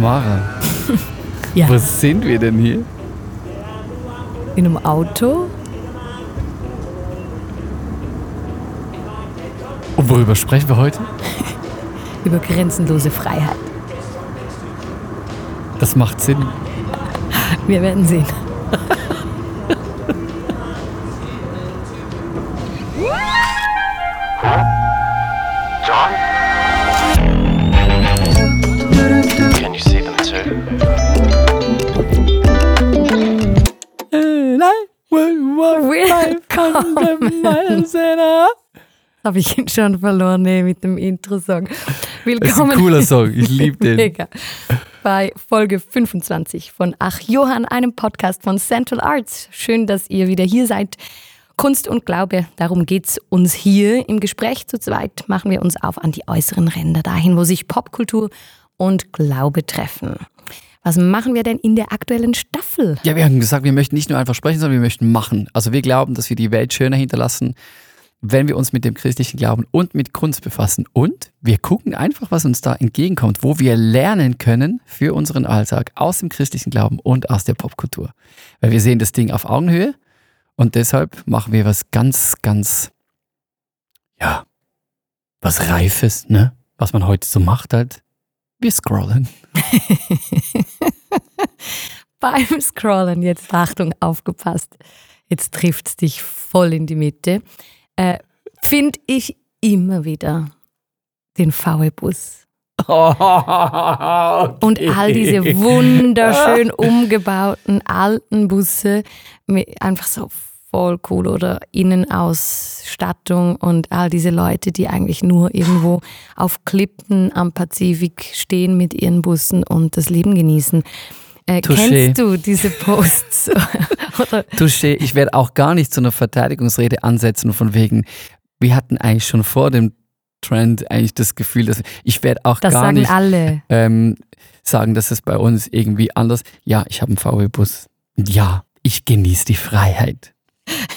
Tamara, Ja. wo sind wir denn hier? In einem Auto? Und worüber sprechen wir heute? Über grenzenlose Freiheit. Das macht Sinn. Wir werden sehen. Habe ich ihn schon verloren nee, mit dem Intro-Song. Das ist ein Willkommen. cooler Song. Ich liebe den. Mega. Bei Folge 25 von Ach Johann, einem Podcast von Central Arts. Schön, dass ihr wieder hier seid. Kunst und Glaube, darum geht's uns hier. Im Gespräch zu zweit machen wir uns auf an die äußeren Ränder, dahin, wo sich Popkultur und Glaube treffen. Was machen wir denn in der aktuellen Staffel? Ja, wir haben gesagt, wir möchten nicht nur einfach sprechen, sondern wir möchten machen. Also wir glauben, dass wir die Welt schöner hinterlassen, wenn wir uns mit dem christlichen Glauben und mit Kunst befassen. Und wir gucken einfach, was uns da entgegenkommt, wo wir lernen können für unseren Alltag aus dem christlichen Glauben und aus der Popkultur. Weil wir sehen das Ding auf Augenhöhe und deshalb machen wir was ganz, ganz, ja, was Reifes, ne? Was man heute so macht halt. Wir scrollen. Beim Scrollen, jetzt Achtung, aufgepasst, jetzt trifft's dich voll in die Mitte, äh, finde ich immer wieder den VW-Bus. Und all diese wunderschön umgebauten alten Busse, mit einfach so voll cool oder Innenausstattung und all diese Leute, die eigentlich nur irgendwo auf Klippen am Pazifik stehen mit ihren Bussen und das Leben genießen. Äh, kennst du diese Posts? Touché, ich werde auch gar nicht zu einer Verteidigungsrede ansetzen von wegen, wir hatten eigentlich schon vor dem Trend eigentlich das Gefühl, dass ich werde auch das gar sagen nicht alle. ähm, sagen, dass es bei uns irgendwie anders. Ja, ich habe einen VW-Bus. Ja, ich genieße die Freiheit.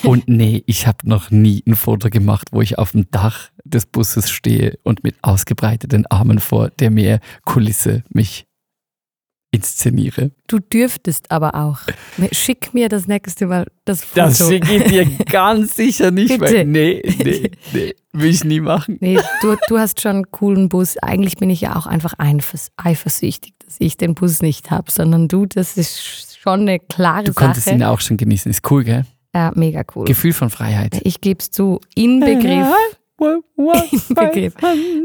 Und nee, ich habe noch nie ein Foto gemacht, wo ich auf dem Dach des Busses stehe und mit ausgebreiteten Armen vor der Meerkulisse mich inszeniere. Du dürftest aber auch. Schick mir das nächste Mal das Foto. Das schicke ich dir ganz sicher nicht, Bitte. weil nee, nee, nee, will ich nie machen. Nee, du, du hast schon einen coolen Bus. Eigentlich bin ich ja auch einfach eifersüchtig, dass ich den Bus nicht habe, sondern du, das ist schon eine klare Du konntest Sache. ihn auch schon genießen, ist cool, gell? Ja, mega cool. Gefühl von Freiheit. ich gebe es zu, Inbegriff, Inbegriff.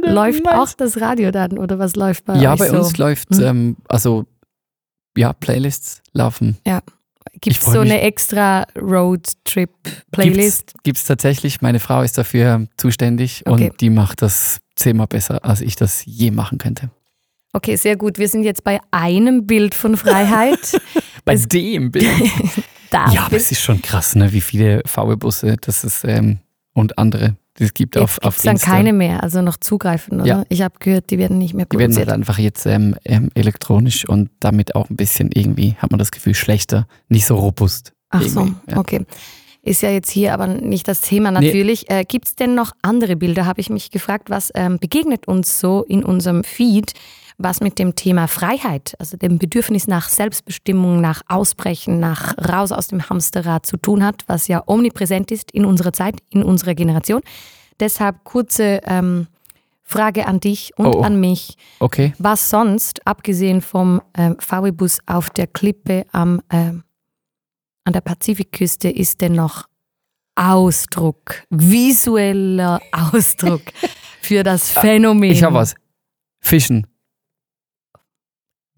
läuft auch das Radio dann oder was läuft bei Ja, bei so? uns läuft, Hm? ähm, also ja, Playlists laufen. Gibt ich es so mich. eine extra Roadtrip-Playlist? Gibt es tatsächlich, meine Frau ist dafür zuständig Okay. und die macht das zehnmal besser, als ich das je machen könnte. Okay, sehr gut. Wir sind jetzt bei einem Bild von Freiheit. Bei Es- dem Bild. ja, aber es ist schon krass, ne, wie viele VW-Busse das ist ähm, und andere, die es gibt auf, Jetzt auf gibt es dann Insta. keine mehr, also noch zugreifen, oder? Ja. Ich habe gehört, die werden nicht mehr Die werden produziert. halt einfach jetzt ähm, ähm, elektronisch und damit auch ein bisschen irgendwie, hat man das Gefühl, schlechter, nicht so robust. Ach so, ja. okay. Ist ja jetzt hier aber nicht das Thema Nee. natürlich. Äh, Gibt es denn noch andere Bilder, habe ich mich gefragt, was ähm, begegnet uns so in unserem Feed, was mit dem Thema Freiheit, also dem Bedürfnis nach Selbstbestimmung, nach Ausbrechen, nach raus aus dem Hamsterrad zu tun hat, was ja omnipräsent ist in unserer Zeit, in unserer Generation. Deshalb kurze ähm, Frage an dich und Oh, oh. an mich. Okay. Was sonst, abgesehen vom ähm, VW-Bus auf der Klippe am, ähm, an der Pazifikküste, ist denn noch Ausdruck, visueller Ausdruck für das Phänomen? Ich habe was. Fischen.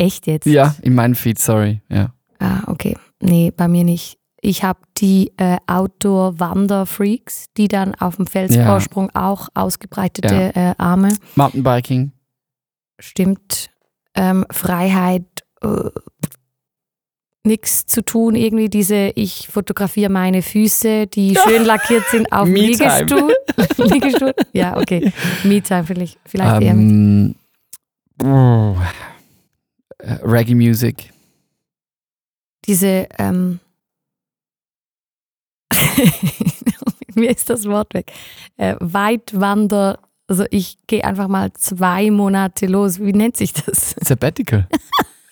Echt jetzt? Ja, in meinem Feed, sorry. Ja. Ah, okay. Nee, bei mir nicht. Ich habe die äh, Outdoor-Wander-Freaks, die dann auf dem Felsvorsprung auch ausgebreitete äh, Arme. Mountainbiking. Stimmt. Ähm, Freiheit, äh, nichts zu tun, irgendwie diese, ich fotografiere meine Füße, die schön lackiert sind auf. Liegestuhl. Liegestuhl. Ja, okay. Me-Time vielleicht, vielleicht eher. Ähm, oh, äh, Reggae Music. Diese, ähm, mir ist das Wort weg. Äh, Weitwander, also ich gehe einfach mal zwei Monate los. Wie nennt sich das? Sabbatical.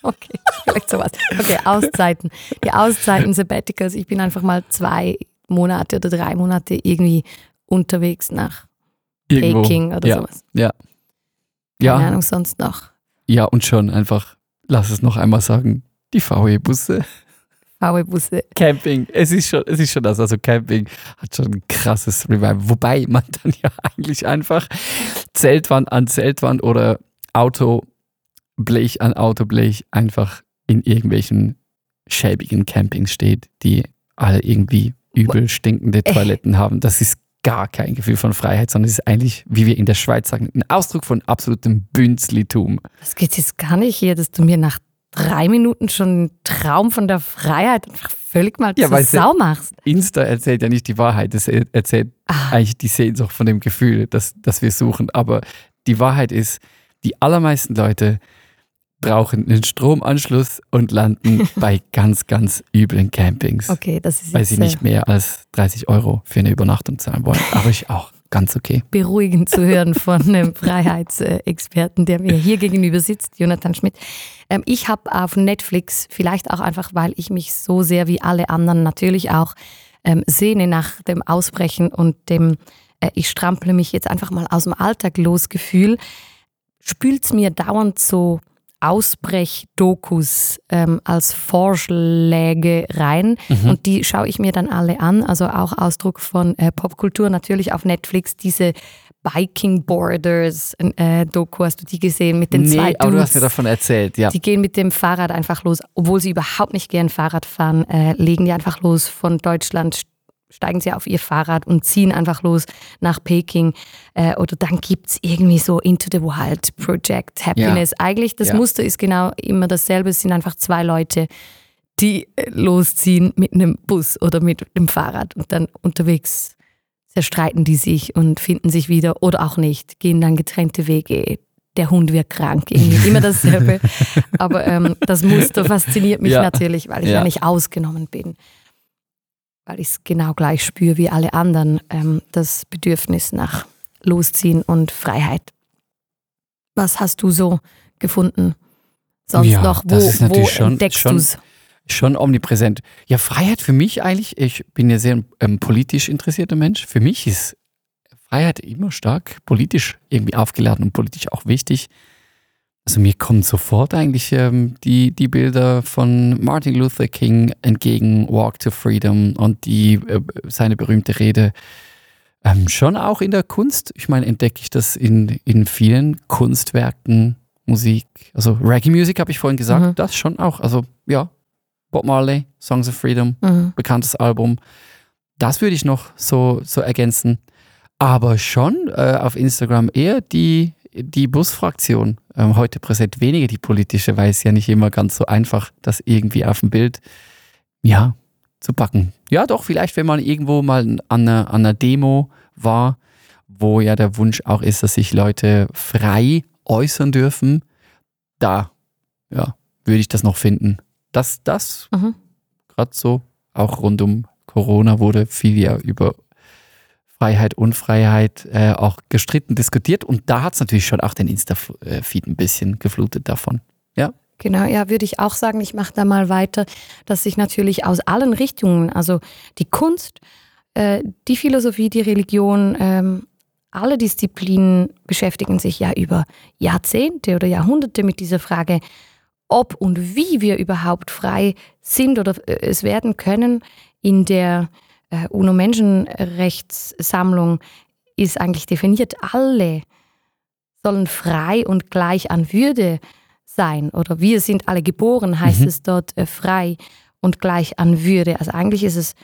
Okay, vielleicht sowas. Okay, Auszeiten. Die Auszeiten, Sabbaticals. Ich bin einfach mal zwei Monate oder drei Monate irgendwie unterwegs nach Irgendwo. Baking oder ja. sowas. Ja. Keine Ja, Ahnung, sonst noch. ja, und schon einfach, lass es noch einmal sagen, die VW-Busse. VW-Busse. Camping, es ist schon, es ist schon das. Also Camping hat schon ein krasses Revival. Wobei man dann ja eigentlich einfach Zeltwand an Zeltwand oder Autoblech an Autoblech einfach in irgendwelchen schäbigen Campings steht, die alle irgendwie übel stinkende. Toiletten haben. Das ist gar kein Gefühl von Freiheit, sondern es ist eigentlich, wie wir in der Schweiz sagen, ein Ausdruck von absolutem Bünzlitum. Das geht jetzt gar nicht hier, dass du mir nach drei Minuten schon einen Traum von der Freiheit einfach völlig mal Ja, zur Sau machst. Insta erzählt ja nicht die Wahrheit, es erzählt Ah, eigentlich die Sehnsucht von dem Gefühl, das, das wir suchen. Aber die Wahrheit ist, die allermeisten Leute brauchen einen Stromanschluss und landen bei ganz, ganz üblen Campings, okay, das ist weil sie nicht mehr als 30 Euro für eine Übernachtung zahlen wollen. Aber ist auch ganz okay. äh, beruhigend zu hören von einem Freiheitsexperten, der mir hier gegenüber sitzt, Jonathan Schmidt. Ähm, ich habe auf Netflix, vielleicht auch einfach, weil ich mich so sehr wie alle anderen natürlich auch ähm, sehne nach dem Ausbrechen und dem äh, ich strample mich jetzt einfach mal aus dem Alltag los Gefühl, spült es mir dauernd so Ausbrech-Dokus ähm, als Vorschläge rein. Und die schaue ich mir dann alle an, also auch Ausdruck von äh, Popkultur, natürlich auf Netflix diese Biking Borders äh, Doku, hast du die gesehen mit den zwei Nee, aber du hast mir Dudes? davon erzählt, ja. Die gehen mit dem Fahrrad einfach los, obwohl sie überhaupt nicht gern Fahrrad fahren, äh, legen die einfach los von Deutschland, steigen sie auf ihr Fahrrad und ziehen einfach los nach Peking. Äh, oder dann gibt es irgendwie so Into the Wild Project Happiness. Eigentlich das Ja. Muster ist genau immer dasselbe. Es sind einfach zwei Leute, die äh, losziehen mit einem Bus oder mit dem Fahrrad und dann unterwegs zerstreiten die sich und finden sich wieder oder auch nicht, gehen dann getrennte Wege. Der Hund wird krank, irgendwie immer dasselbe. Aber ähm, das Muster fasziniert mich Ja. natürlich, weil ich ja. Ja. nicht ausgenommen bin. Weil ich es genau gleich spüre wie alle anderen, ähm, das Bedürfnis nach Losziehen und Freiheit. Was hast du so gefunden? Sonst Ja, noch, wo, das ist natürlich wo schon- entdeckst du es? Schon omnipräsent. Ja, Freiheit für mich eigentlich, ich bin ja sehr ähm, politisch interessierter Mensch. Für mich ist Freiheit immer stark politisch irgendwie aufgeladen und politisch auch wichtig. Also mir kommen sofort eigentlich ähm, die, die Bilder von Martin Luther King entgegen, Walk to Freedom und die, äh, seine berühmte Rede. Ähm, schon auch in der Kunst. Ich meine, entdecke ich das in, in vielen Kunstwerken, Musik. Also Reggae Music habe ich vorhin gesagt, Mhm. das schon auch. Also ja, Bob Marley, Songs of Freedom, Mhm. bekanntes Album. Das würde ich noch so, so ergänzen. Aber schon äh, auf Instagram eher die, die Busfraktion ähm, heute präsent, weniger die politische, weil es ja nicht immer ganz so einfach, das irgendwie auf dem Bild, ja, zu backen. Ja, doch, vielleicht, wenn man irgendwo mal an einer, an einer Demo war, wo ja der Wunsch auch ist, dass sich Leute frei äußern dürfen, da, ja, würde ich das noch finden. Das, das Mhm. gerade so, auch rund um Corona wurde viel ja über Freiheit, Unfreiheit äh, auch gestritten, diskutiert und da hat es natürlich schon auch den Insta-Feed ein bisschen geflutet davon. Genau, ja, würde ich auch sagen, ich mache da mal weiter, dass sich natürlich aus allen Richtungen, also die Kunst, äh, die Philosophie, die Religion, ähm, alle Disziplinen beschäftigen sich ja über Jahrzehnte oder Jahrhunderte mit dieser Frage, ob und wie wir überhaupt frei sind oder äh, es werden können. In der UNO-Menschenrechtssammlung ist eigentlich definiert, alle sollen frei und gleich an Würde sein oder wir sind alle geboren, heißt Mhm. es dort äh, frei und gleich an Würde. Also eigentlich ist es,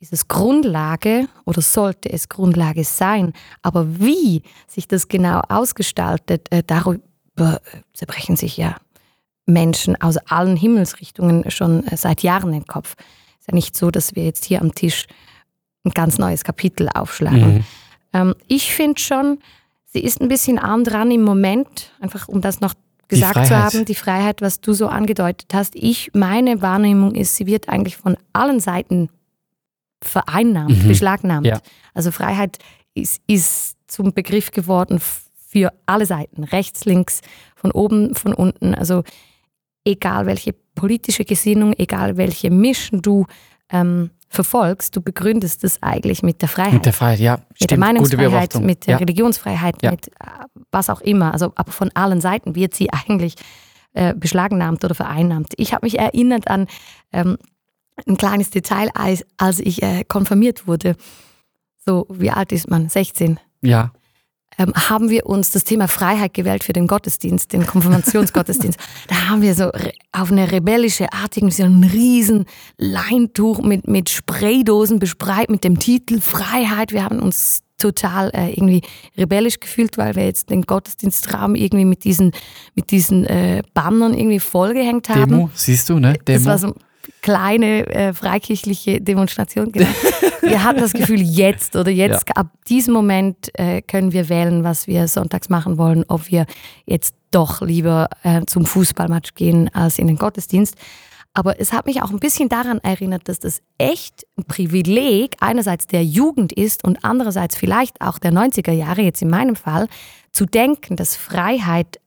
ist es Grundlage oder sollte es Grundlage sein. Aber wie sich das genau ausgestaltet, äh, darüber äh, zerbrechen sich ja Menschen aus allen Himmelsrichtungen schon äh, seit Jahren den Kopf. Es ist ja nicht so, dass wir jetzt hier am Tisch ein ganz neues Kapitel aufschlagen. Mhm. Ähm, ich finde schon, sie ist ein bisschen arm dran im Moment, einfach um das noch gesagt zu haben, die Freiheit, was du so angedeutet hast. Ich, meine Wahrnehmung ist, sie wird eigentlich von allen Seiten vereinnahmt, Mhm. beschlagnahmt. Ja. Also Freiheit ist, ist zum Begriff geworden für alle Seiten, rechts, links, von oben, von unten. Also egal welche politische Gesinnung, egal welche Mission du ähm, verfolgst, du begründest es eigentlich mit der Freiheit. Mit der Freiheit, ja. mit der Stimmt, gute Meinungsfreiheit, mit der ja. Religionsfreiheit, Ja. mit äh, was auch immer. Also aber von allen Seiten wird sie eigentlich äh, beschlagnahmt oder vereinnahmt. Ich habe mich erinnert an ähm, ein kleines Detail, als, als ich äh, konfirmiert wurde. So, wie alt ist man? 16 ja. Ähm, haben wir uns das Thema Freiheit gewählt für den Gottesdienst, den Konfirmationsgottesdienst. da haben wir so auf eine rebellische Art irgendwie so ein riesen Leintuch mit, mit Spraydosen bespreit mit dem Titel Freiheit. Wir haben uns total äh, irgendwie rebellisch gefühlt, weil wir jetzt den Gottesdienstraum irgendwie mit diesen, mit diesen äh, Bannern irgendwie vollgehängt haben. Demo, siehst du, ne? Demo. Das war so kleine äh, freikirchliche Demonstration. Genau. wir hatten das Gefühl, jetzt oder jetzt, ab diesem Moment äh, können wir wählen, was wir sonntags machen wollen, ob wir jetzt doch lieber äh, zum Fußballmatch gehen als in den Gottesdienst. Aber es hat mich auch ein bisschen daran erinnert, dass das echt ein Privileg einerseits der Jugend ist und andererseits vielleicht auch der 90er Jahre, jetzt in meinem Fall, zu denken, dass Freiheit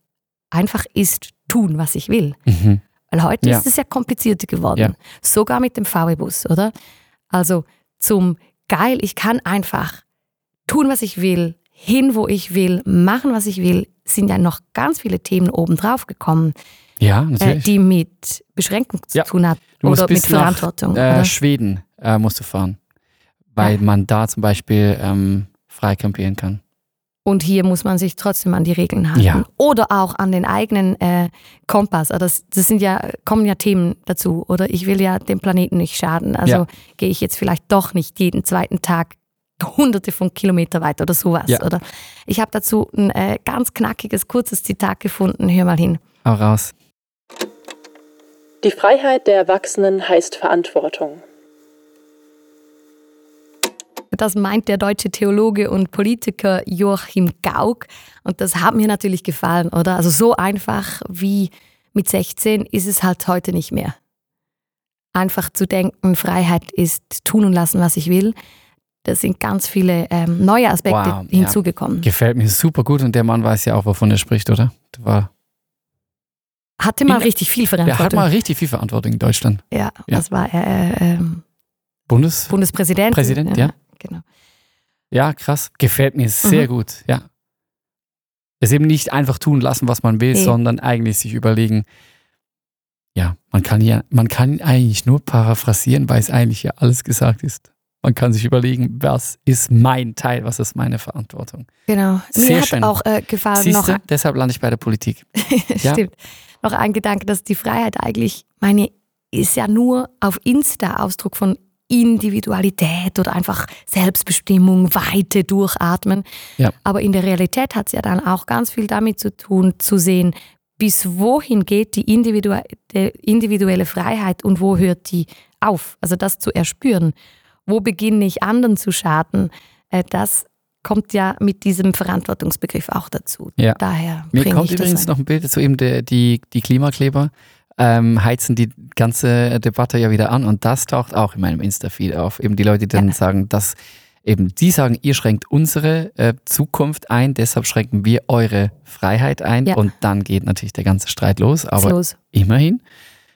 einfach ist, tun, was ich will. mhm. Weil heute Ja. ist es ja komplizierter geworden. Ja. Sogar mit dem VW-Bus, oder? Also zum geil, ich kann einfach tun, was ich will, hin, wo ich will, machen, was ich will, sind ja noch ganz viele Themen obendrauf gekommen, Ja, äh, natürlich. die mit Beschränkung zu Ja. tun hat Du musst oder mit bis nach, Verantwortung. Äh? Schweden äh, musst du fahren, weil man da zum Beispiel ähm, frei campieren kann. Und hier muss man sich trotzdem an die Regeln halten. Ja. Oder auch an den eigenen äh, Kompass. Also Das, das sind ja, kommen ja Themen dazu. Oder ich will ja dem Planeten nicht schaden. Also Ja. gehe ich jetzt vielleicht doch nicht jeden zweiten Tag hunderte von Kilometer weit oder sowas. Ja. Oder ich habe dazu ein äh, ganz knackiges, kurzes Zitat gefunden. Hör mal hin. Hau raus. Die Freiheit der Erwachsenen heißt Verantwortung. Das meint der deutsche Theologe und Politiker Joachim Gauck. Und das hat mir natürlich gefallen, oder? Also so einfach wie mit 16 ist es halt heute nicht mehr. Einfach zu denken, Freiheit ist tun und lassen, was ich will. Da sind ganz viele ähm, neue Aspekte Wow, ja. hinzugekommen. Gefällt mir super gut und der Mann weiß ja auch, wovon er spricht, oder? Der, war, Hatte mal In- richtig viel der hat Verantwortung. mal richtig viel Verantwortung in Deutschland. ja, Ja. das war er äh, ähm, Bundes. Bundespräsident. Präsident, ja. Genau. Ja, krass. Gefällt mir sehr Mhm. gut, ja. Es eben nicht einfach tun lassen, was man will, Nee. sondern eigentlich sich überlegen, ja, man kann ja, man kann eigentlich nur paraphrasieren, weil es eigentlich ja alles gesagt ist. Man kann sich überlegen, was ist mein Teil, was ist meine Verantwortung. genau. Sehr Mir hat schön. auch äh, gefallen Siehst noch deshalb lande ich bei der Politik. Ja. Stimmt. Noch ein Gedanke, dass die Freiheit eigentlich, meine, ist ja nur auf Insta Ausdruck von Individualität oder einfach Selbstbestimmung, Weite, Durchatmen. Ja. Aber in der Realität hat es ja dann auch ganz viel damit zu tun, zu sehen, bis wohin geht die individue die individuelle Freiheit und wo hört die auf? Also das zu erspüren. Wo beginne ich anderen zu schaden? Äh, Das kommt ja mit diesem Verantwortungsbegriff auch dazu. Ja. Daher Mir kommt übrigens ein. noch ein Bild dazu, eben der, die, die Klimakleber ähm, heizen die ganze Debatte ja wieder an und das taucht auch in meinem Insta-Feed auf. Eben die Leute, die dann Ja. sagen, dass eben die sagen, ihr schränkt unsere äh, Zukunft ein, deshalb schränken wir eure Freiheit ein Ja. und dann geht natürlich der ganze Streit los. Aber los. immerhin,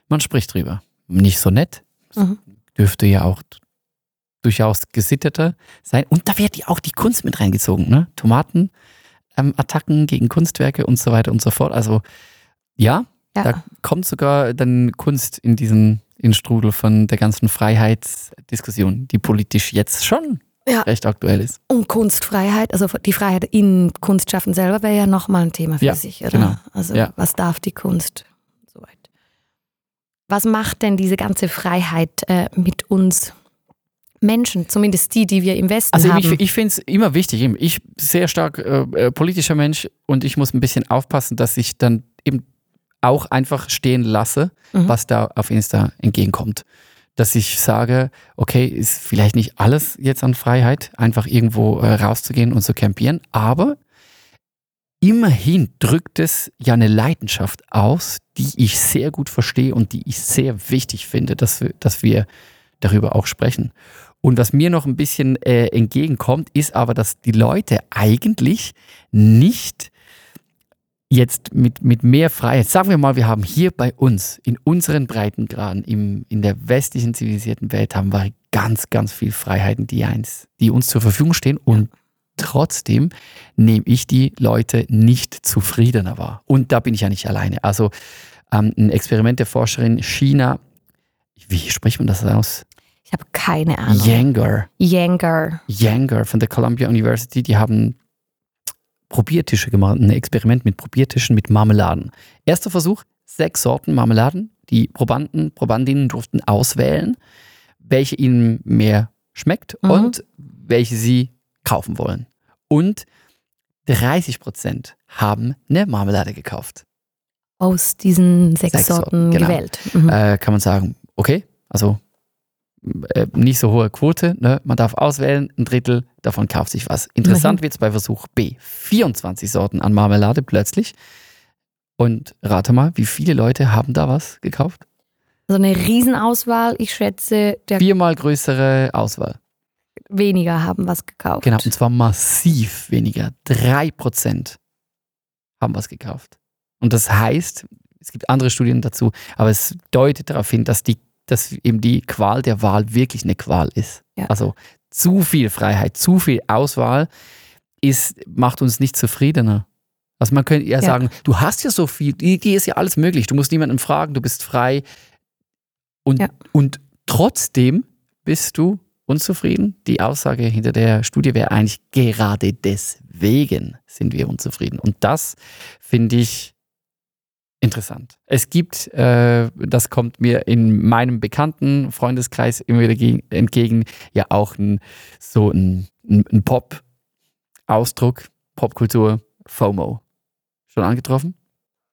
man spricht drüber. Nicht so nett, Mhm. dürfte ja auch durchaus gesitteter sein. Und da wird ja auch die Kunst mit reingezogen, ne? Tomaten, ähm, Attacken gegen Kunstwerke und so weiter und so fort. Also ja, Ja. da kommt sogar dann Kunst in diesen in Strudel von der ganzen Freiheitsdiskussion, die politisch jetzt schon Ja. recht aktuell ist. Und Kunstfreiheit, also die Freiheit in Kunstschaffen selber wäre ja nochmal ein Thema für Ja, sich, oder? genau. Also Ja. was darf die Kunst? und So weit. Was macht denn diese ganze Freiheit äh, mit uns Menschen, zumindest die, die wir im Westen Also haben? ich, ich finde es immer wichtig, ich sehr stark äh, äh, politischer Mensch und ich muss ein bisschen aufpassen, dass ich dann eben auch einfach stehen lasse, Mhm. was da auf Insta entgegenkommt. Dass ich sage, okay, ist vielleicht nicht alles jetzt an Freiheit, einfach irgendwo äh, rauszugehen und zu campieren, aber immerhin drückt es ja eine Leidenschaft aus, die ich sehr gut verstehe und die ich sehr wichtig finde, dass wir, dass wir darüber auch sprechen. Und was mir noch ein bisschen äh, entgegenkommt, ist aber, dass die Leute eigentlich nicht jetzt mit, mit mehr Freiheit, sagen wir mal, wir haben hier bei uns, in unseren Breitengraden, im, in der westlichen zivilisierten Welt, haben wir ganz, ganz viel Freiheiten, die, eins, die uns zur Verfügung stehen und trotzdem nehme ich die Leute nicht zufriedener wahr. Und da bin ich ja nicht alleine. Also ähm, ein Experiment der Forscherin China, wie spricht man das aus? Ich habe keine Ahnung. Yanger. Yanger. Yanger von der Columbia University, die haben Probiertische gemacht, ein Experiment mit Probiertischen mit Marmeladen. Erster Versuch, sechs Sorten Marmeladen. Die Probanden, Probandinnen durften auswählen, welche ihnen mehr schmeckt Mhm. und welche sie kaufen wollen. Und 30 Prozent haben eine Marmelade gekauft. Aus diesen sechs, Sechs Sorten Sorten, genau. gewählt. Mhm. Äh, kann man sagen, okay, also äh, nicht so hohe Quote, ne? man darf auswählen, ein Drittel davon kauft sich was. Interessant wird es bei Versuch B. 24 Sorten an Marmelade plötzlich. Und rate mal, wie viele Leute haben da was gekauft? Also eine Riesenauswahl. Ich schätze, der Viermal größere Auswahl. weniger haben was gekauft. Genau, und zwar massiv weniger. Drei Prozent haben was gekauft. Und das heißt, es gibt andere Studien dazu, aber es deutet darauf hin, dass, die, dass eben die Qual der Wahl wirklich eine Qual ist. Ja. Also zu viel Freiheit, zu viel Auswahl ist, macht uns nicht zufriedener. Also man könnte ja, Ja. sagen, du hast ja so viel, dir ist ja alles möglich, du musst niemanden fragen, du bist frei. Und, Ja. und trotzdem bist du unzufrieden. Die Aussage hinter der Studie wäre eigentlich, gerade deswegen sind wir unzufrieden. Und das finde ich interessant. Es gibt, äh, das kommt mir in meinem bekannten Freundeskreis immer wieder ge- entgegen, ja auch ein, so ein, ein Pop-Ausdruck, Popkultur, FOMO. Schon angetroffen?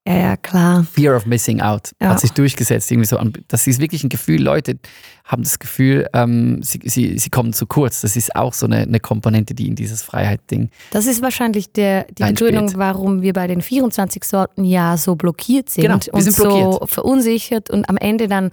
Ja, ja, klar. Fear of Missing Out Ja. hat sich durchgesetzt. Irgendwie so. Das ist wirklich ein Gefühl, Leute haben das Gefühl, ähm, sie, sie, sie kommen zu kurz. Das ist auch so eine, eine Komponente, die in dieses Freiheit-Ding. Das ist wahrscheinlich der, die. Begründung, warum wir bei den 24 Sorten ja so blockiert sind Genau, wir und sind so blockiert. verunsichert und am Ende dann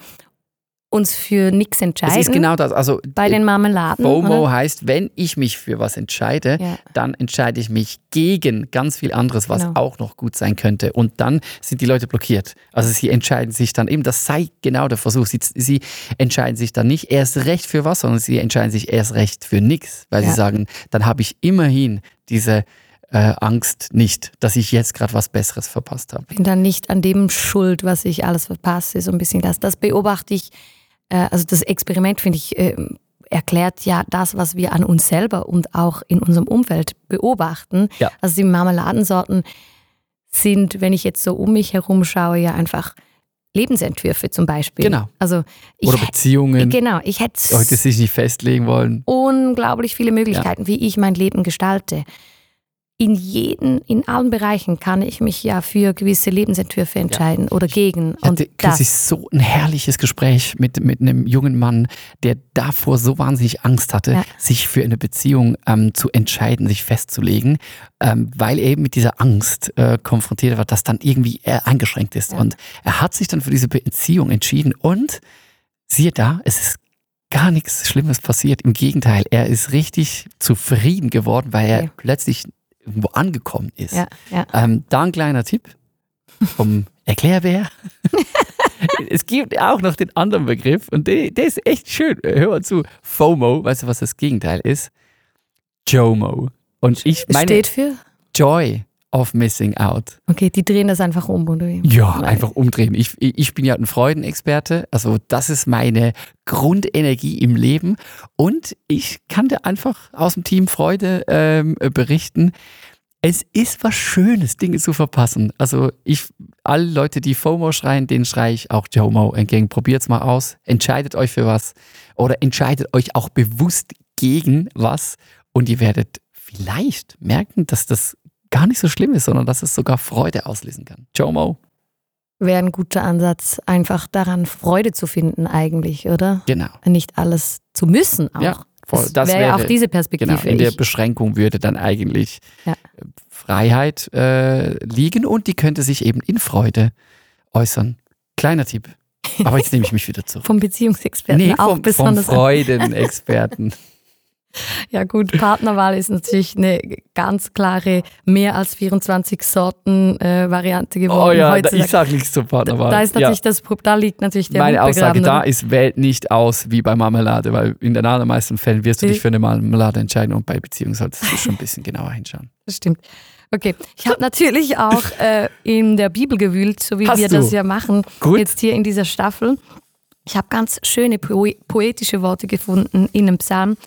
uns für nichts entscheiden. Es ist genau das. Also bei den Marmeladen. FOMO oder? heißt, wenn ich mich für was entscheide, Ja. dann entscheide ich mich gegen ganz viel anderes, was Genau. auch noch gut sein könnte. Und dann sind die Leute blockiert. Also sie entscheiden sich dann eben, das sei genau der Versuch. Sie, sie entscheiden sich dann nicht erst recht für was, sondern sie entscheiden sich erst recht für nichts, weil Ja. sie sagen, dann habe ich immerhin diese äh, Angst nicht, dass ich jetzt gerade was Besseres verpasst habe. bin dann nicht an dem schuld, was ich alles verpasse, so ein bisschen das. Das beobachte ich, äh, also das Experiment finde ich, äh, erklärt ja das, was wir an uns selber und auch in unserem Umfeld beobachten. Ja. Also die Marmeladensorten sind, wenn ich jetzt so um mich herum schaue, ja einfach Lebensentwürfe zum Beispiel. Genau. Also ich, Oder Beziehungen, genau, ich hätte Leute sich nicht festlegen wollen. unglaublich viele Möglichkeiten, wie ich mein Leben gestalte. In jeden, in allen Bereichen kann ich mich ja für gewisse Lebensentwürfe entscheiden oder gegen. Und hatte das, kürzlich so ein herrliches Gespräch mit, mit einem jungen Mann, der davor so wahnsinnig Angst hatte, Ja. sich für eine Beziehung ähm, zu entscheiden, sich festzulegen, ähm, weil er eben mit dieser Angst äh, konfrontiert war, dass dann irgendwie er eingeschränkt ist. Ja. Und er hat sich dann für diese Beziehung entschieden und siehe da, es ist gar nichts Schlimmes passiert. Im Gegenteil, er ist richtig zufrieden geworden, weil er Okay. plötzlich irgendwo angekommen ist. ja, ja. Ähm, da ein kleiner Tipp vom Erklärbär. es gibt auch noch den anderen Begriff und der, der ist echt schön. Hör mal zu. FOMO, weißt du, was das Gegenteil ist? JOMO. Und ich meine Steht für? Joy of Missing Out. Okay, die drehen das einfach um, oder wie? Ja, einfach umdrehen. Ich, ich bin ja ein Freudenexperte. Also das ist meine Grundenergie im Leben. Und ich kann dir einfach aus dem Team Freude ähm, berichten. Es ist was Schönes, Dinge zu verpassen. Also ich, alle Leute, die FOMO schreien, denen schreie ich auch JOMO entgegen. Probiert's mal aus. Entscheidet euch für was. Oder entscheidet euch auch bewusst gegen was. Und ihr werdet vielleicht merken, dass das gar nicht so schlimm ist, sondern dass es sogar Freude auslösen kann. JOMO. Wäre ein guter Ansatz, einfach daran Freude zu finden eigentlich, oder? Genau. Nicht alles zu müssen auch. Ja, voll. Das, Das wäre ja auch diese Perspektive. Genau, in der Ich- Beschränkung würde dann eigentlich Ja. Freiheit äh, liegen und die könnte sich eben in Freude äußern. Kleiner Tipp. Aber jetzt nehme ich mich wieder zurück. vom Beziehungsexperten Nee, auch vom, vom besonders. Freudenexperten. Ja gut, Partnerwahl ist natürlich eine ganz klare mehr als 24 Sorten äh, Variante geworden. Oh ja, da, heutzutage. ich sage nichts zur Partnerwahl. da ist natürlich ja. das, da liegt natürlich der Meine Aussage da ist, wählt nicht aus wie bei Marmelade, weil in den allermeisten Fällen wirst du dich für eine Marmelade entscheiden und bei Beziehung solltest du schon ein bisschen genauer hinschauen. Das stimmt. Okay, ich habe natürlich auch äh, in der Bibel gewühlt, so wie Hast wir du? das ja machen, Gut. jetzt hier in dieser Staffel. Ich habe ganz schöne poe poetische Worte gefunden in einem Psalm.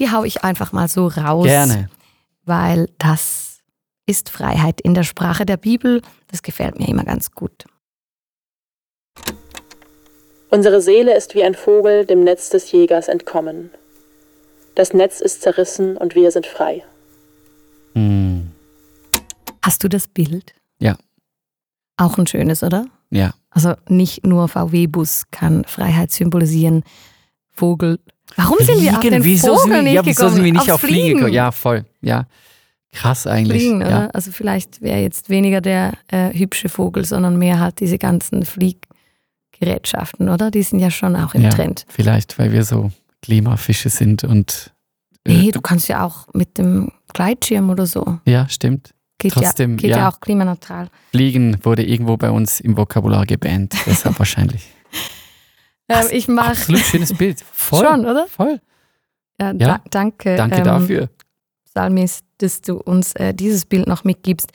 Die hau ich einfach mal so raus. Gerne. Weil das ist Freiheit in der Sprache der Bibel. Das gefällt mir immer ganz gut. Unsere Seele ist wie ein Vogel dem Netz des Jägers entkommen. Das Netz ist zerrissen und wir sind frei. Hm, Hast du das Bild? Ja. Auch ein schönes, oder? ja. Also nicht nur VW-Bus kann Freiheit symbolisieren. Vogel. Warum sind wir auf den wieso Vogel sind wir, nicht ja, wieso gekommen? sind wir nicht Aufs auf Fliegen Fliegen. gekommen? Ja, voll. Ja. Krass eigentlich. Fliegen, ja. oder? Also vielleicht wäre jetzt weniger der äh, hübsche Vogel, sondern mehr halt diese ganzen Flieggerätschaften, oder? Die sind ja schon auch im Ja. Trend. Vielleicht, weil wir so Klimafische sind und. äh, Nee, du kannst ja auch mit dem Gleitschirm oder so. Ja, stimmt. Geht, Trotzdem, ja, geht ja. ja. auch klimaneutral. Fliegen wurde irgendwo bei uns im Vokabular gebannt. Deshalb wahrscheinlich. Ähm, ich mache Absolut schönes Bild. Voll. schon, oder? Voll. Ja, Ja. Da, danke. Danke ähm, dafür. Salmis, dass du uns äh, dieses Bild noch mitgibst.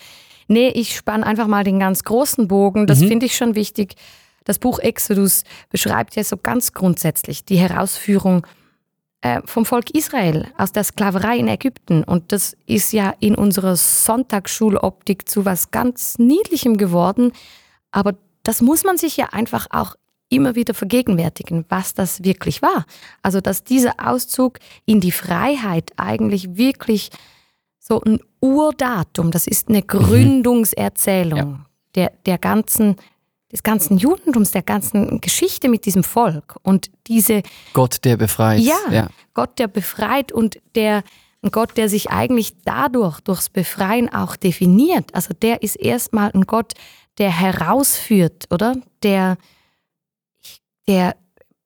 Nee, ich spanne einfach mal den ganz großen Bogen. Das Mhm. finde ich schon wichtig. Das Buch Exodus beschreibt ja so ganz grundsätzlich die Herausführung äh, vom Volk Israel aus der Sklaverei in Ägypten. Und das ist ja in unserer Sonntagsschuloptik zu was ganz Niedlichem geworden. Aber das muss man sich ja einfach auch immer wieder vergegenwärtigen, was das wirklich war. Also, dass dieser Auszug in die Freiheit eigentlich wirklich so ein Urdatum, das ist eine Gründungserzählung der, der ganzen, des ganzen Judentums, der ganzen Geschichte mit diesem Volk. Und diese Gott, der befreit. Ja. ja. Gott, der befreit und der ein Gott, der sich eigentlich dadurch, durchs Befreien auch definiert. Also der ist erstmal ein Gott, der herausführt, oder? Der, der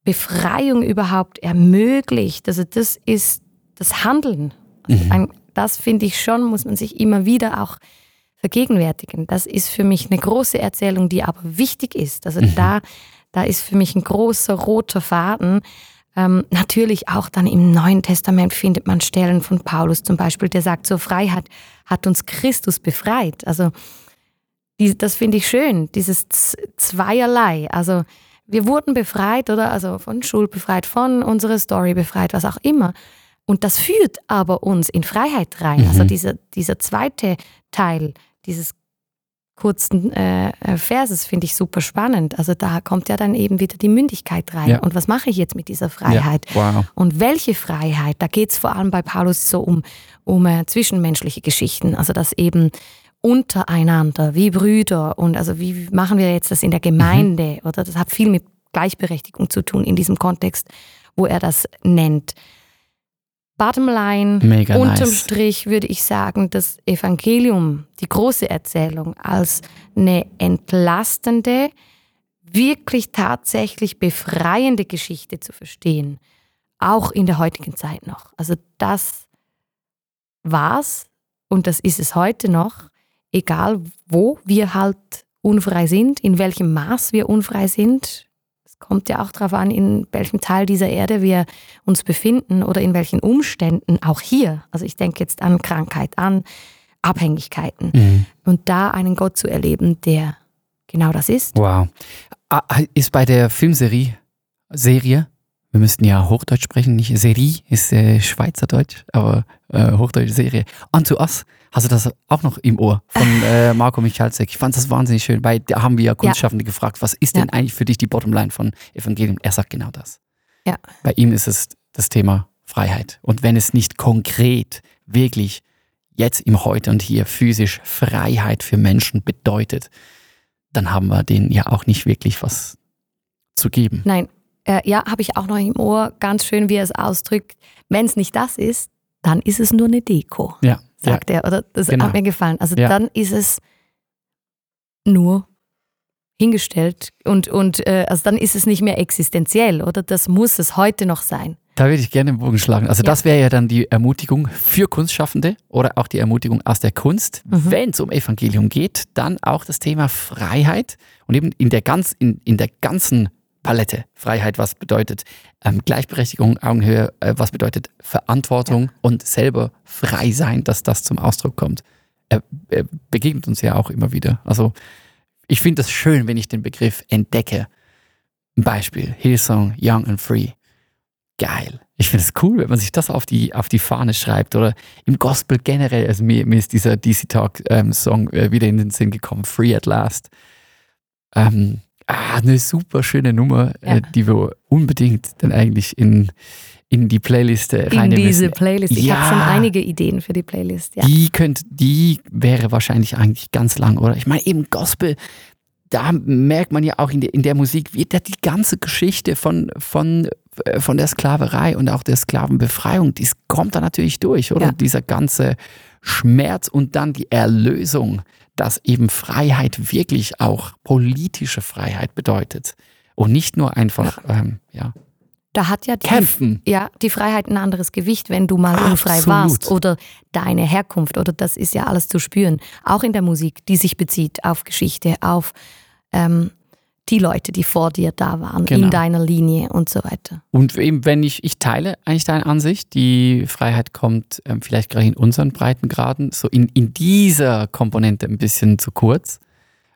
Befreiung überhaupt ermöglicht. Also das ist das Handeln. Also Mhm. das finde ich schon, muss man sich immer wieder auch vergegenwärtigen. Das ist für mich eine große Erzählung, die aber wichtig ist. Also Mhm. da, da ist für mich ein großer roter Faden. Ähm, natürlich auch dann im Neuen Testament findet man Stellen von Paulus zum Beispiel, der sagt, zur Freiheit hat uns Christus befreit. Also die, das finde ich schön, dieses Z- Zweierlei. Also wir wurden befreit, oder? Also von Schuld befreit, von unserer Story befreit, was auch immer. Und das führt aber uns in Freiheit rein. Also Mhm. dieser, dieser zweite Teil dieses kurzen äh, äh, Verses finde ich super spannend. Also da kommt ja dann eben wieder die Mündigkeit rein. Ja. Und was mache ich jetzt mit dieser Freiheit? Ja. Wow. Und welche Freiheit? Da geht es vor allem bei Paulus so um, um äh, zwischenmenschliche Geschichten. Also das eben untereinander, wie Brüder und also wie machen wir jetzt das in der Gemeinde? Oder das hat viel mit Gleichberechtigung zu tun in diesem Kontext, wo er das nennt. Bottomline, Mega unterm nice. Strich würde ich sagen, das Evangelium, die große Erzählung als eine entlastende, wirklich tatsächlich befreiende Geschichte zu verstehen. Auch in der heutigen Zeit noch. Also das war's und das ist es heute noch, egal wo wir halt unfrei sind, in welchem Maß wir unfrei sind. Es kommt ja auch darauf an, in welchem Teil dieser Erde wir uns befinden oder in welchen Umständen, auch hier. Also ich denke jetzt an Krankheit, an Abhängigkeiten. Mhm. Und da einen Gott zu erleben, der genau das ist. Wow. Ah, Ist bei der Filmserie, Serie, wir müssten ja Hochdeutsch sprechen, nicht Serie, ist äh, Schweizerdeutsch, aber äh, Hochdeutsche Serie. Unto Us, hast du das auch noch im Ohr von äh, Marco Michalsek? Ich fand das wahnsinnig schön, weil da haben wir ja Kunstschaffende gefragt, was ist denn Ja. eigentlich für dich die Bottomline von Evangelium? Er sagt genau das. Ja. Bei ihm ist es das Thema Freiheit. Und wenn es nicht konkret wirklich jetzt im Heute und hier physisch Freiheit für Menschen bedeutet, dann haben wir denen ja auch nicht wirklich was zu geben. Nein, äh, ja, habe ich auch noch im Ohr, ganz schön, wie er es ausdrückt. Wenn es nicht das ist, dann ist es nur eine Deko, Ja, ja. sagt er. Oder das Genau. hat mir gefallen. Also Ja. dann ist es nur hingestellt und, und äh, also dann ist es nicht mehr existenziell, oder? Das muss es heute noch sein. Da würde ich gerne den Bogen schlagen. Also das wäre ja dann die Ermutigung für Kunstschaffende oder auch die Ermutigung aus der Kunst. Wenn es um Evangelium geht, dann auch das Thema Freiheit und eben in der, ganz, in, in der ganzen Palette. Freiheit, was bedeutet ähm, Gleichberechtigung, Augenhöhe, äh, was bedeutet Verantwortung und selber frei sein, dass das zum Ausdruck kommt. Er, er begegnet uns ja auch immer wieder. Also ich finde es schön, wenn ich den Begriff entdecke. Ein Beispiel, Hillsong, Young and Free. Geil. Ich finde es cool, wenn man sich das auf die, auf die Fahne schreibt oder im Gospel generell. Also mir, mir ist dieser DC Talk ähm, Song äh, wieder in den Sinn gekommen, Free at Last. Ähm, ah, eine super schöne Nummer, Ja. äh, die wir unbedingt dann eigentlich in, in die Playlist äh, In reinnehmen diese. Playlist. Ich Ja. habe schon einige Ideen für die Playlist. Ja. Die könnt, die wäre wahrscheinlich eigentlich ganz lang, oder? Ich meine, eben Gospel, da merkt man ja auch in der, in der Musik, wie die ganze Geschichte von, von, äh, von der Sklaverei und auch der Sklavenbefreiung, das kommt da natürlich durch, oder? Ja. Dieser ganze Schmerz und dann die Erlösung, dass eben Freiheit wirklich auch politische Freiheit bedeutet. Und nicht nur einfach, ähm, ja, Da hat ja die, kämpfen. ja, die Freiheit ein anderes Gewicht, wenn du mal unfrei Absolut. warst oder deine Herkunft oder das ist ja alles zu spüren. Auch in der Musik, die sich bezieht auf Geschichte, auf ähm, die Leute, die vor dir da waren, Genau. in deiner Linie und so weiter. Und eben, wenn ich, ich teile eigentlich deine Ansicht, die Freiheit kommt ähm, vielleicht gerade in unseren Breitengraden so in, in dieser Komponente ein bisschen zu kurz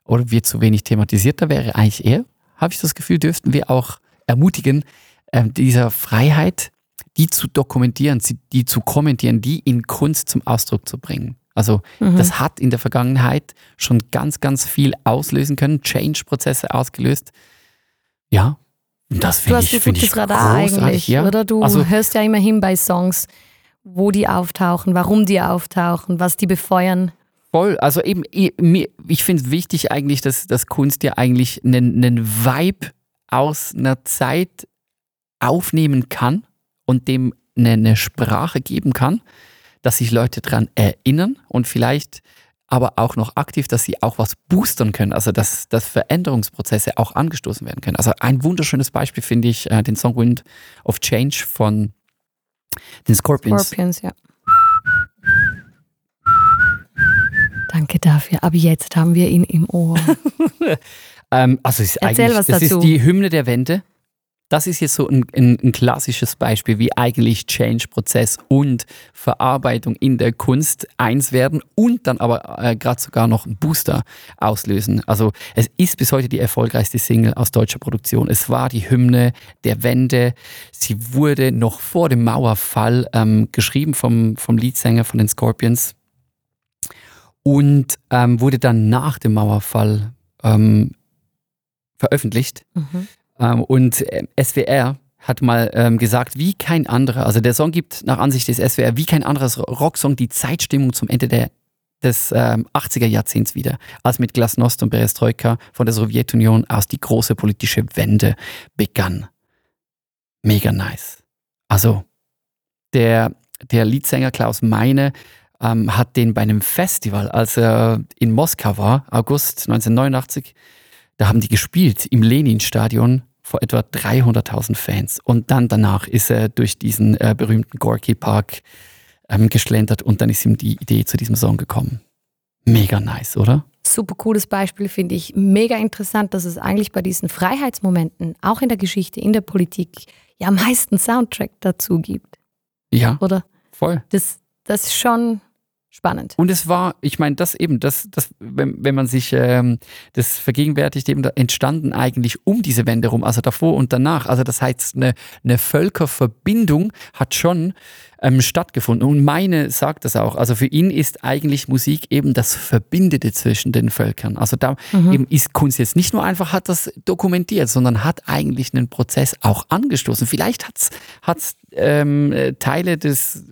oder wird zu wenig thematisiert. Da wäre eigentlich eher, habe ich das Gefühl, dürften wir auch ermutigen, ähm, dieser Freiheit, die zu dokumentieren, sie- die zu kommentieren, die in Kunst zum Ausdruck zu bringen. Also Mhm. das hat in der Vergangenheit schon ganz, ganz viel auslösen können, Change-Prozesse ausgelöst. Ja, das Du finde hast ich, ein finde ich gutes Radar eigentlich, ja. oder? Du also, hörst ja immerhin bei Songs, wo die auftauchen, warum die auftauchen, was die befeuern. Voll, also eben, ich finde es wichtig eigentlich, dass, dass Kunst ja eigentlich einen, einen Vibe aus einer Zeit aufnehmen kann und dem eine, eine Sprache geben kann, dass sich Leute daran erinnern und vielleicht aber auch noch aktiv, dass sie auch was boostern können, also dass, dass Veränderungsprozesse auch angestoßen werden können. Also ein wunderschönes Beispiel finde ich äh, den Song Wind of Change von den Scorpions. Scorpions, ja. Danke dafür. Aber jetzt haben wir ihn im Ohr. Ähm, also es ist Erzähl eigentlich, was das dazu. ist die Hymne der Wende. Das ist jetzt so ein, ein, ein klassisches Beispiel, wie eigentlich Change-Prozess und Verarbeitung in der Kunst eins werden und dann aber äh, gerade sogar noch einen Booster auslösen. Also es ist bis heute die erfolgreichste Single aus deutscher Produktion. Es war die Hymne der Wende. Sie wurde noch vor dem Mauerfall ähm, geschrieben vom, vom Leadsänger von den Scorpions und ähm, wurde dann nach dem Mauerfall ähm, veröffentlicht. Mhm. Ähm, und äh, SWR hat mal ähm, gesagt, wie kein anderer, also der Song gibt nach Ansicht des SWR wie kein anderes Rocksong die Zeitstimmung zum Ende der, des ähm, 80er Jahrzehnts wieder, als mit Glasnost und Perestroika von der Sowjetunion aus die große politische Wende begann. Mega nice. Also, der, der Leadsänger Klaus Meine ähm, hat den bei einem Festival, als er in Moskau war, August 1989, da haben die gespielt im Lenin-Stadion vor etwa 300.000 Fans. Und dann danach ist er durch diesen äh, berühmten Gorky Park ähm, geschlendert und dann ist ihm die Idee zu diesem Song gekommen. Mega nice, oder? Super cooles Beispiel, finde ich. Mega interessant, dass es eigentlich bei diesen Freiheitsmomenten, auch in der Geschichte, in der Politik, ja am meisten Soundtrack dazu gibt, Ja, oder? voll. Das, das ist schon spannend. Und es war, ich meine, das eben, das, das, wenn, wenn man sich ähm, das vergegenwärtigt, eben da entstanden eigentlich um diese Wende rum, also davor und danach. Also das heißt, eine, eine Völkerverbindung hat schon ähm, stattgefunden. Und meine sagt das auch. Also für ihn ist eigentlich Musik eben das Verbindende zwischen den Völkern. Also da eben ist Kunst jetzt nicht nur einfach hat das dokumentiert, sondern hat eigentlich einen Prozess auch angestoßen. Vielleicht hat es ähm, äh, Teile des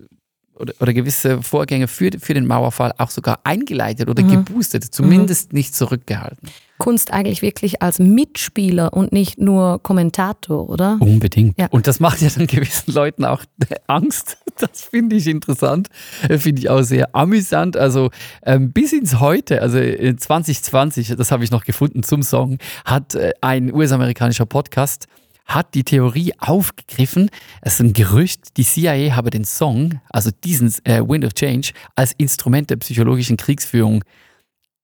oder, oder gewisse Vorgänge für, für den Mauerfall auch sogar eingeleitet oder geboostet, zumindest nicht zurückgehalten. Kunst eigentlich wirklich als Mitspieler und nicht nur Kommentator, oder? Unbedingt. Ja. Und das macht ja dann gewissen Leuten auch Angst. Das finde ich interessant. Äh, Finde ich auch sehr amüsant. Also ähm, bis ins Heute, also in 2020, das habe ich noch gefunden zum Song, hat äh, ein US-amerikanischer Podcast hat die Theorie aufgegriffen, es ist ein Gerücht, die CIA habe den Song, also diesen äh, Wind of Change, als Instrument der psychologischen Kriegsführung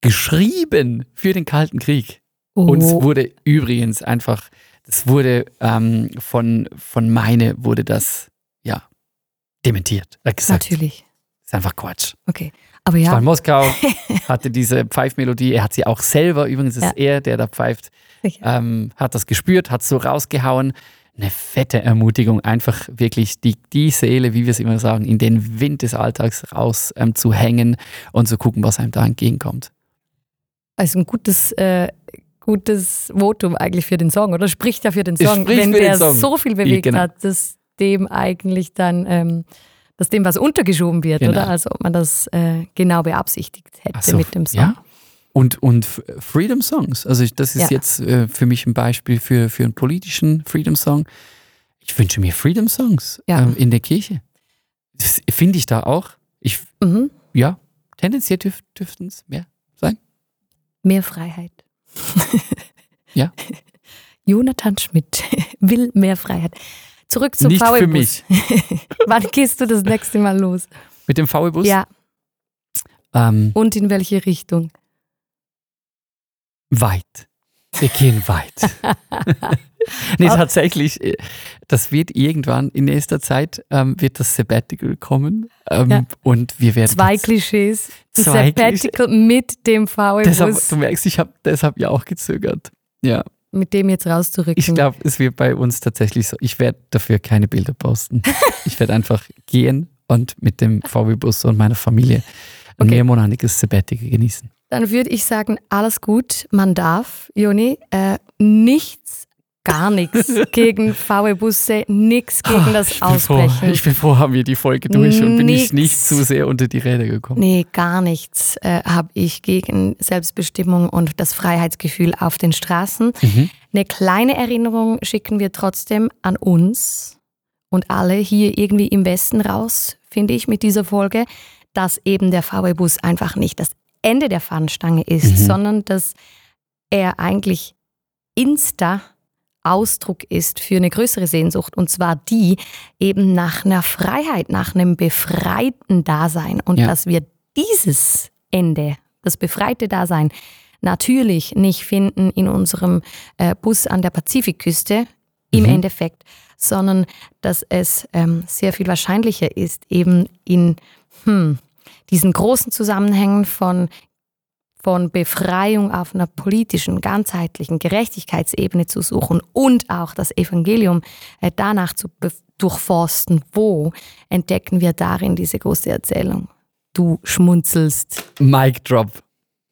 geschrieben für den Kalten Krieg. Und es Oh. wurde übrigens einfach, es wurde ähm, von, von Meine wurde das, ja, dementiert. Er hat gesagt, Natürlich. ist einfach Quatsch. Okay. Aber war ja, in Moskau, hatte diese Pfeifmelodie, er hat sie auch selber, übrigens ist Ja. es er, der da pfeift, Sicher. ähm, hat das gespürt, hat so rausgehauen. Eine fette Ermutigung, einfach wirklich die, die Seele, wie wir es immer sagen, in den Wind des Alltags raus ähm, zu hängen und zu gucken, was einem da entgegenkommt. also ein gutes, äh, gutes Votum eigentlich für den Song, oder? Spricht ja für den Song, spricht wenn der Song. so viel bewegt genau. hat, dass dem eigentlich dann, ähm, dass dem was untergeschoben wird, Genau. oder? Also ob man das äh, genau beabsichtigt hätte so, mit dem Song. Ja. Und, und Freedom Songs. Also ich, das ist Ja. jetzt äh, für mich ein Beispiel für, für einen politischen Freedom Song. Ich wünsche mir Freedom Songs Ja. ähm, in der Kirche. Das finde ich da auch. Ich, Mhm. ja, tendenziell dürf, dürften es mehr sein. Mehr Freiheit. Ja. Jonathan Schmidt will mehr Freiheit. Zurück zum Nicht VW für Bus. Wann gehst du das nächste Mal los? Mit dem VW-Bus? Ja, Ähm, und in welche Richtung? Weit. Wir gehen weit. nee, tatsächlich, äh, das wird irgendwann in nächster Zeit, ähm, wird das Sabbatical kommen. Ähm, Ja. Und wir werden Zwei Klischees. Zwei Sabbatical mit dem Deshalb, VW-Bus, du merkst, ich habe deshalb ja auch gezögert. Ja, mit dem jetzt rauszurücken. ich glaube, es wird bei uns tatsächlich so. Ich werde dafür keine Bilder posten. ich werde einfach gehen und mit dem VW-Bus und meiner Familie ein Okay. mehrmonatiges Sabbatical genießen. Dann würde ich sagen, alles gut, man darf, Joni, äh, nichts, gar nichts gegen VW-Busse, nichts gegen das Ah, ich bin, froh, Ausbrechen. ich bin froh, haben wir die Folge durch und bin ich Nix. nicht zu sehr unter die Räder gekommen. Nee, gar nichts äh, habe ich gegen Selbstbestimmung und das Freiheitsgefühl auf den Straßen. Mhm. Eine kleine Erinnerung schicken wir trotzdem an uns und alle hier irgendwie im Westen raus, finde ich, mit dieser Folge, dass eben der VW-Bus einfach nicht das Ende der Fahnenstange ist, Mhm. sondern dass er eigentlich Insta Ausdruck ist für eine größere Sehnsucht und zwar die eben nach einer Freiheit, nach einem befreiten Dasein und Ja. dass wir dieses Ende, das befreite Dasein natürlich nicht finden in unserem äh, Bus an der Pazifikküste im Mhm. Endeffekt, sondern dass es ähm, sehr viel wahrscheinlicher ist, eben in hm, diesen großen Zusammenhängen von von Befreiung auf einer politischen, ganzheitlichen Gerechtigkeitsebene zu suchen und auch das Evangelium äh, danach zu durchforsten, wo entdecken wir darin diese große Erzählung. Du schmunzelst. Mic Drop.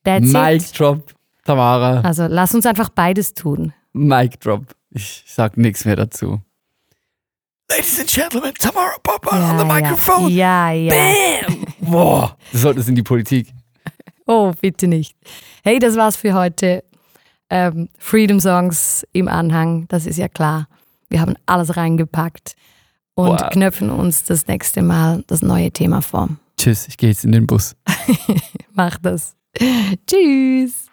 That's Mic it. Drop. Tamara. Also lass uns einfach beides tun. Mic Drop. Ich sag nichts mehr dazu. Ladies and Gentlemen, Tamara Papa on the microphone. Ja, ja. Bam! Boah, das sollte es in die Politik. Oh, bitte nicht. Hey, das war's für heute. Ähm, Freedom Songs im Anhang, das ist ja klar. Wir haben alles reingepackt und Wow. knöpfen uns das nächste Mal das neue Thema vor. Tschüss, ich gehe jetzt in den Bus. Mach das. Tschüss.